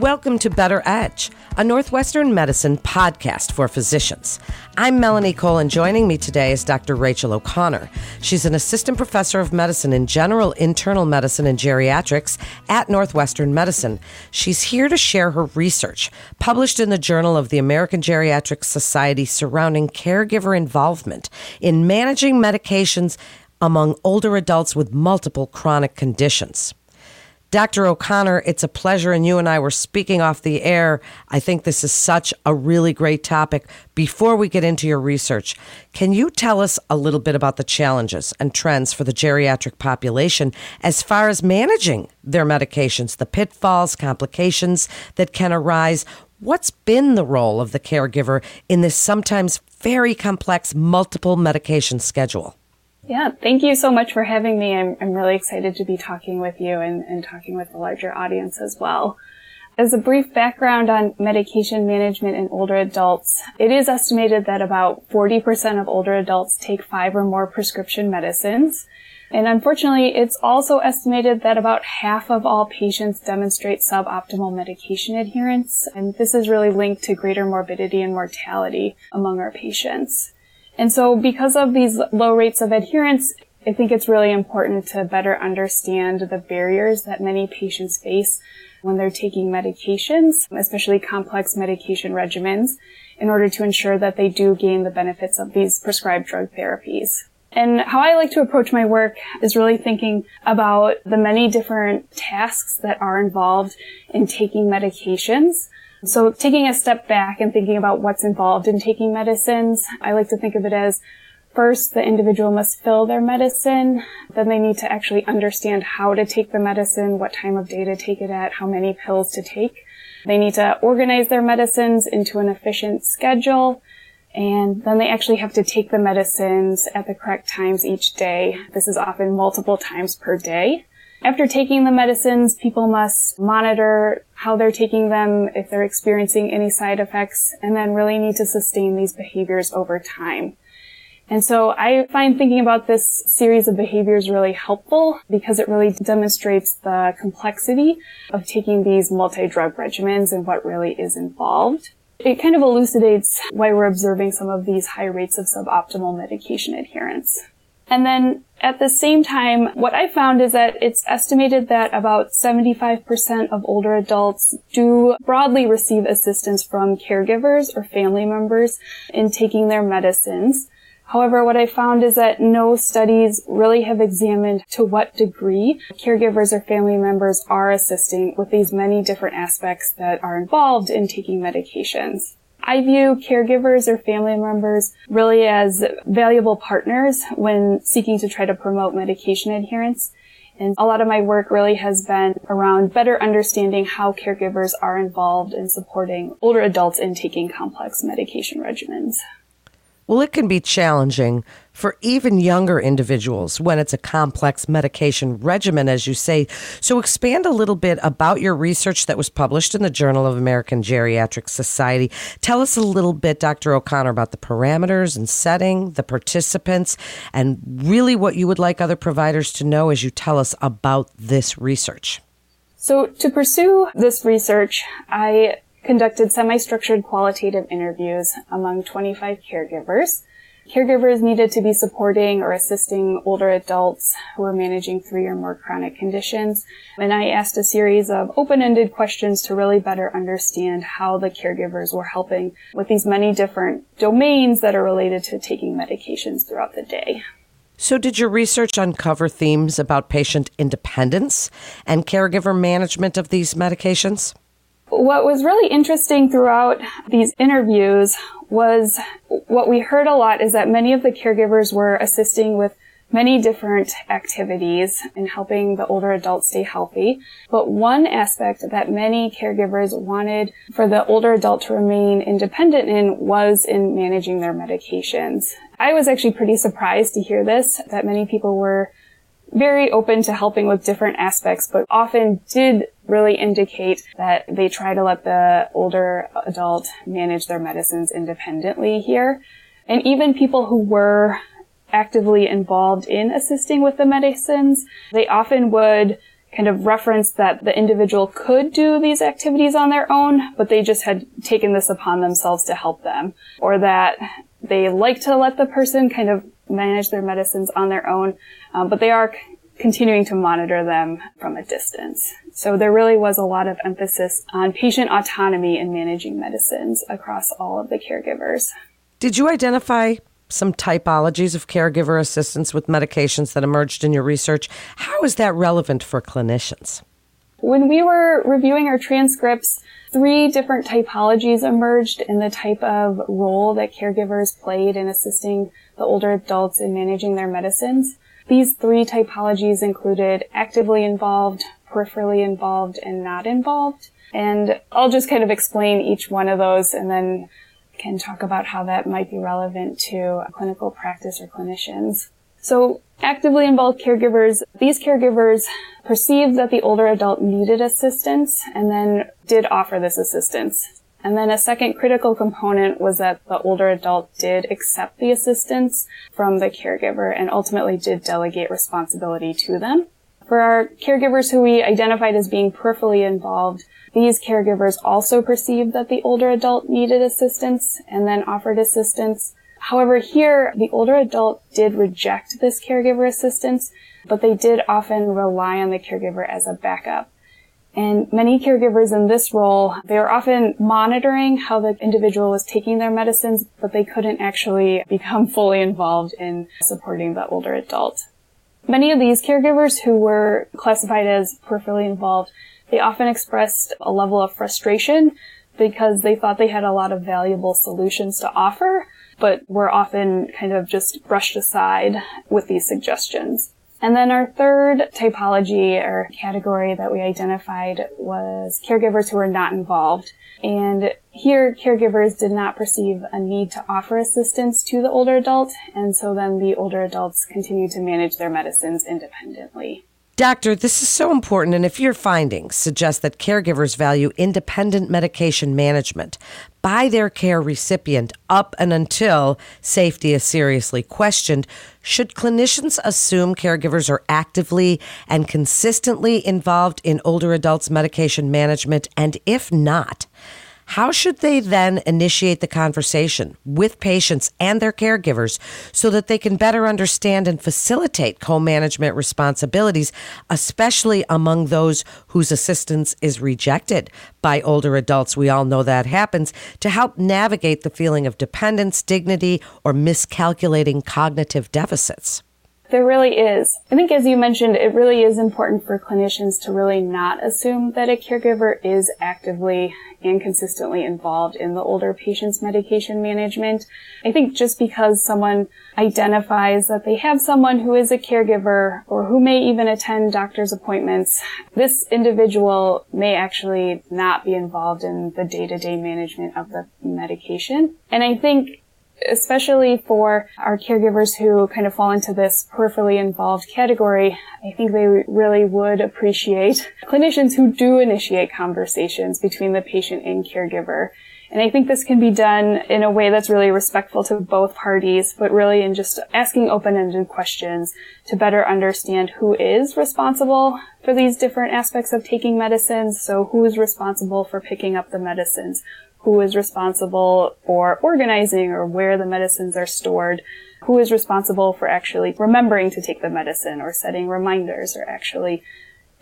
Welcome to Better Edge, a Northwestern medicine podcast for physicians. I'm Melanie Cole, and joining me today is Dr. Rachel O'Conor. She's an assistant professor of medicine in general internal medicine and geriatrics at Northwestern Medicine. She's here to share her research, published in the Journal of the American Geriatric Society, surrounding caregiver involvement in managing medications among older adults with multiple chronic conditions. Dr. O'Conor, it's a pleasure, and you and I were speaking off the air. I think this is such a really great topic. Before we get into your research, can you tell us a little bit about the challenges and trends for the geriatric population as far as managing their medications, the pitfalls, complications that can arise? What's been the role of the caregiver in this sometimes very complex multiple medication schedule? Yeah, thank you so much for having me. I'm, I'm really excited to be talking with you and, and talking with the larger audience as well. As a brief background on medication management in older adults, it is estimated that about 40% of older adults take five or more prescription medicines. And unfortunately, it's also estimated that about half of all patients demonstrate suboptimal medication adherence. And this is really linked to greater morbidity and mortality among our patients. And so because of these low rates of adherence, I think it's really important to better understand the barriers that many patients face when they're taking medications, especially complex medication regimens, in order to ensure that they do gain the benefits of these prescribed drug therapies. And how I like to approach my work is really thinking about the many different tasks that are involved in taking medications so taking a step back and thinking about what's involved in taking medicines, I like to think of it as first the individual must fill their medicine, then they need to actually understand how to take the medicine, what time of day to take it at, how many pills to take. They need to organize their medicines into an efficient schedule, and then they actually have to take the medicines at the correct times each day. This is often multiple times per day. After taking the medicines, people must monitor how they're taking them, if they're experiencing any side effects, and then really need to sustain these behaviors over time. And so I find thinking about this series of behaviors really helpful because it really demonstrates the complexity of taking these multi-drug regimens and what really is involved. It kind of elucidates why we're observing some of these high rates of suboptimal medication adherence. And then at the same time, what I found is that it's estimated that about 75% of older adults do broadly receive assistance from caregivers or family members in taking their medicines. However, what I found is that no studies really have examined to what degree caregivers or family members are assisting with these many different aspects that are involved in taking medications. I view caregivers or family members really as valuable partners when seeking to try to promote medication adherence. And a lot of my work really has been around better understanding how caregivers are involved in supporting older adults in taking complex medication regimens. Well, it can be challenging for even younger individuals when it's a complex medication regimen, as you say. So, expand a little bit about your research that was published in the Journal of American Geriatric Society. Tell us a little bit, Dr. O'Conor, about the parameters and setting, the participants, and really what you would like other providers to know as you tell us about this research. So, to pursue this research, I conducted semi-structured qualitative interviews among 25 caregivers. Caregivers needed to be supporting or assisting older adults who were managing three or more chronic conditions. And I asked a series of open-ended questions to really better understand how the caregivers were helping with these many different domains that are related to taking medications throughout the day. So, did your research uncover themes about patient independence and caregiver management of these medications? What was really interesting throughout these interviews was what we heard a lot is that many of the caregivers were assisting with many different activities in helping the older adults stay healthy. But one aspect that many caregivers wanted for the older adult to remain independent in was in managing their medications. I was actually pretty surprised to hear this, that many people were very open to helping with different aspects, but often did really indicate that they try to let the older adult manage their medicines independently here. And even people who were actively involved in assisting with the medicines, they often would kind of reference that the individual could do these activities on their own, but they just had taken this upon themselves to help them, or that they like to let the person kind of manage their medicines on their own, um, but they are continuing to monitor them from a distance. So there really was a lot of emphasis on patient autonomy in managing medicines across all of the caregivers. Did you identify some typologies of caregiver assistance with medications that emerged in your research? How is that relevant for clinicians? When we were reviewing our transcripts, three different typologies emerged in the type of role that caregivers played in assisting the older adults in managing their medicines. These three typologies included actively involved, peripherally involved, and not involved. And I'll just kind of explain each one of those and then can talk about how that might be relevant to clinical practice or clinicians. So actively involved caregivers, these caregivers perceived that the older adult needed assistance and then did offer this assistance. And then a second critical component was that the older adult did accept the assistance from the caregiver and ultimately did delegate responsibility to them. For our caregivers who we identified as being peripherally involved, these caregivers also perceived that the older adult needed assistance and then offered assistance. However, here, the older adult did reject this caregiver assistance, but they did often rely on the caregiver as a backup. And many caregivers in this role, they were often monitoring how the individual was taking their medicines, but they couldn't actually become fully involved in supporting the older adult. Many of these caregivers who were classified as peripherally involved, they often expressed a level of frustration because they thought they had a lot of valuable solutions to offer, but were often kind of just brushed aside with these suggestions. And then our third typology or category that we identified was caregivers who were not involved. And here, caregivers did not perceive a need to offer assistance to the older adult, and so then the older adults continued to manage their medicines independently. Doctor, this is so important, and if your findings suggest that caregivers value independent medication management by their care recipient up and until safety is seriously questioned, should clinicians assume caregivers are actively and consistently involved in older adults' medication management? And if not, how should they then initiate the conversation with patients and their caregivers so that they can better understand and facilitate co management responsibilities, especially among those whose assistance is rejected by older adults? We all know that happens to help navigate the feeling of dependence, dignity, or miscalculating cognitive deficits. There really is. I think as you mentioned, it really is important for clinicians to really not assume that a caregiver is actively and consistently involved in the older patient's medication management. I think just because someone identifies that they have someone who is a caregiver or who may even attend doctor's appointments, this individual may actually not be involved in the day-to-day management of the medication. And I think especially for our caregivers who kind of fall into this peripherally involved category, I think they really would appreciate clinicians who do initiate conversations between the patient and caregiver. And I think this can be done in a way that's really respectful to both parties, but really in just asking open-ended questions to better understand who is responsible for these different aspects of taking medicines. So who is responsible for picking up the medicines? Who is responsible for organizing or where the medicines are stored, who is responsible for actually remembering to take the medicine or setting reminders or actually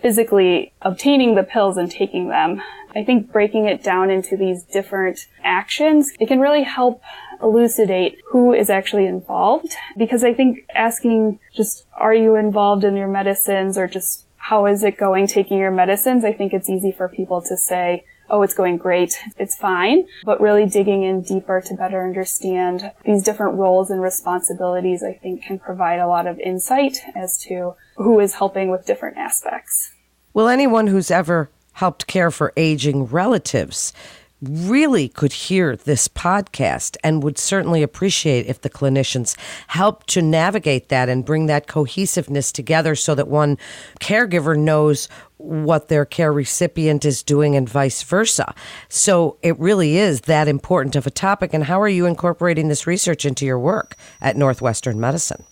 physically obtaining the pills and taking them. I think breaking it down into these different actions, it can really help elucidate who is actually involved because I think asking just, are you involved in your medicines or just how is it going taking your medicines? I think it's easy for people to say, oh, it's going great, it's fine, but really digging in deeper to better understand these different roles and responsibilities, I think can provide a lot of insight as to who is helping with different aspects. Well, anyone who's ever helped care for aging relatives really could hear this podcast and would certainly appreciate if the clinicians help to navigate that and bring that cohesiveness together so that one caregiver knows what their care recipient is doing and vice versa. So it really is that important of a topic. And how are you incorporating this research into your work at Northwestern Medicine?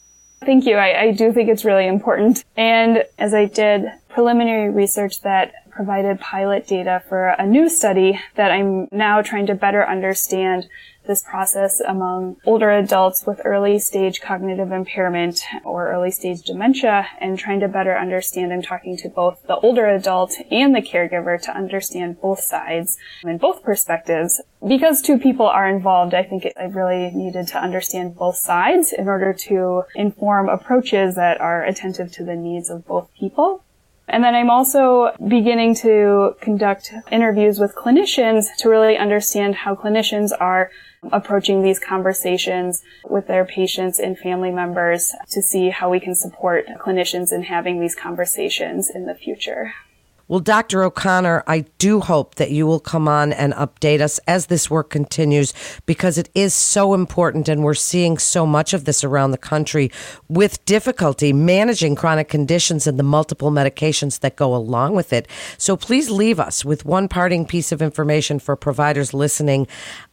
Thank you. I, I do think it's really important. And as I did preliminary research that provided pilot data for a new study that I'm now trying to better understand this process among older adults with early stage cognitive impairment or early stage dementia and trying to better understand and talking to both the older adult and the caregiver to understand both sides and both perspectives. Because two people are involved, I think I really needed to understand both sides in order to inform approaches that are attentive to the needs of both people. And then I'm also beginning to conduct interviews with clinicians to really understand how clinicians are approaching these conversations with their patients and family members to see how we can support clinicians in having these conversations in the future. Well, Dr. O'Conor, I do hope that you will come on and update us as this work continues because it is so important and we're seeing so much of this around the country with difficulty managing chronic conditions and the multiple medications that go along with it. So please leave us with one parting piece of information for providers listening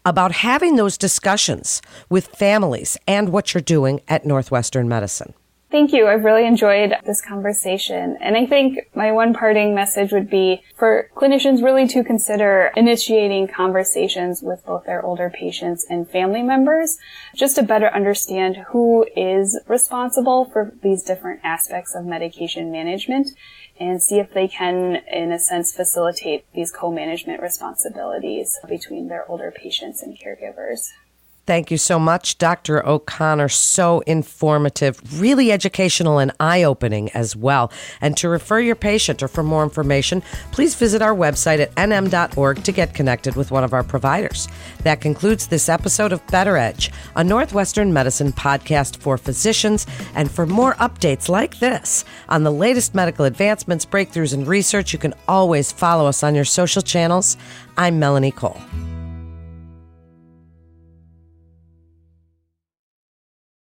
about having those discussions with families and what you're doing at Northwestern Medicine. Thank you. I've really enjoyed this conversation. And I think my one parting message would be for clinicians really to consider initiating conversations with both their older patients and family members just to better understand who is responsible for these different aspects of medication management and see if they can, in a sense, facilitate these co-management responsibilities between their older patients and caregivers. Thank you so much, Dr. O'Conor. So informative, really educational and eye opening as well. And to refer your patient or for more information, please visit our website at nm.org to get connected with one of our providers. That concludes this episode of Better Edge, a Northwestern medicine podcast for physicians. And for more updates like this on the latest medical advancements, breakthroughs, and research, you can always follow us on your social channels. I'm Melanie Cole.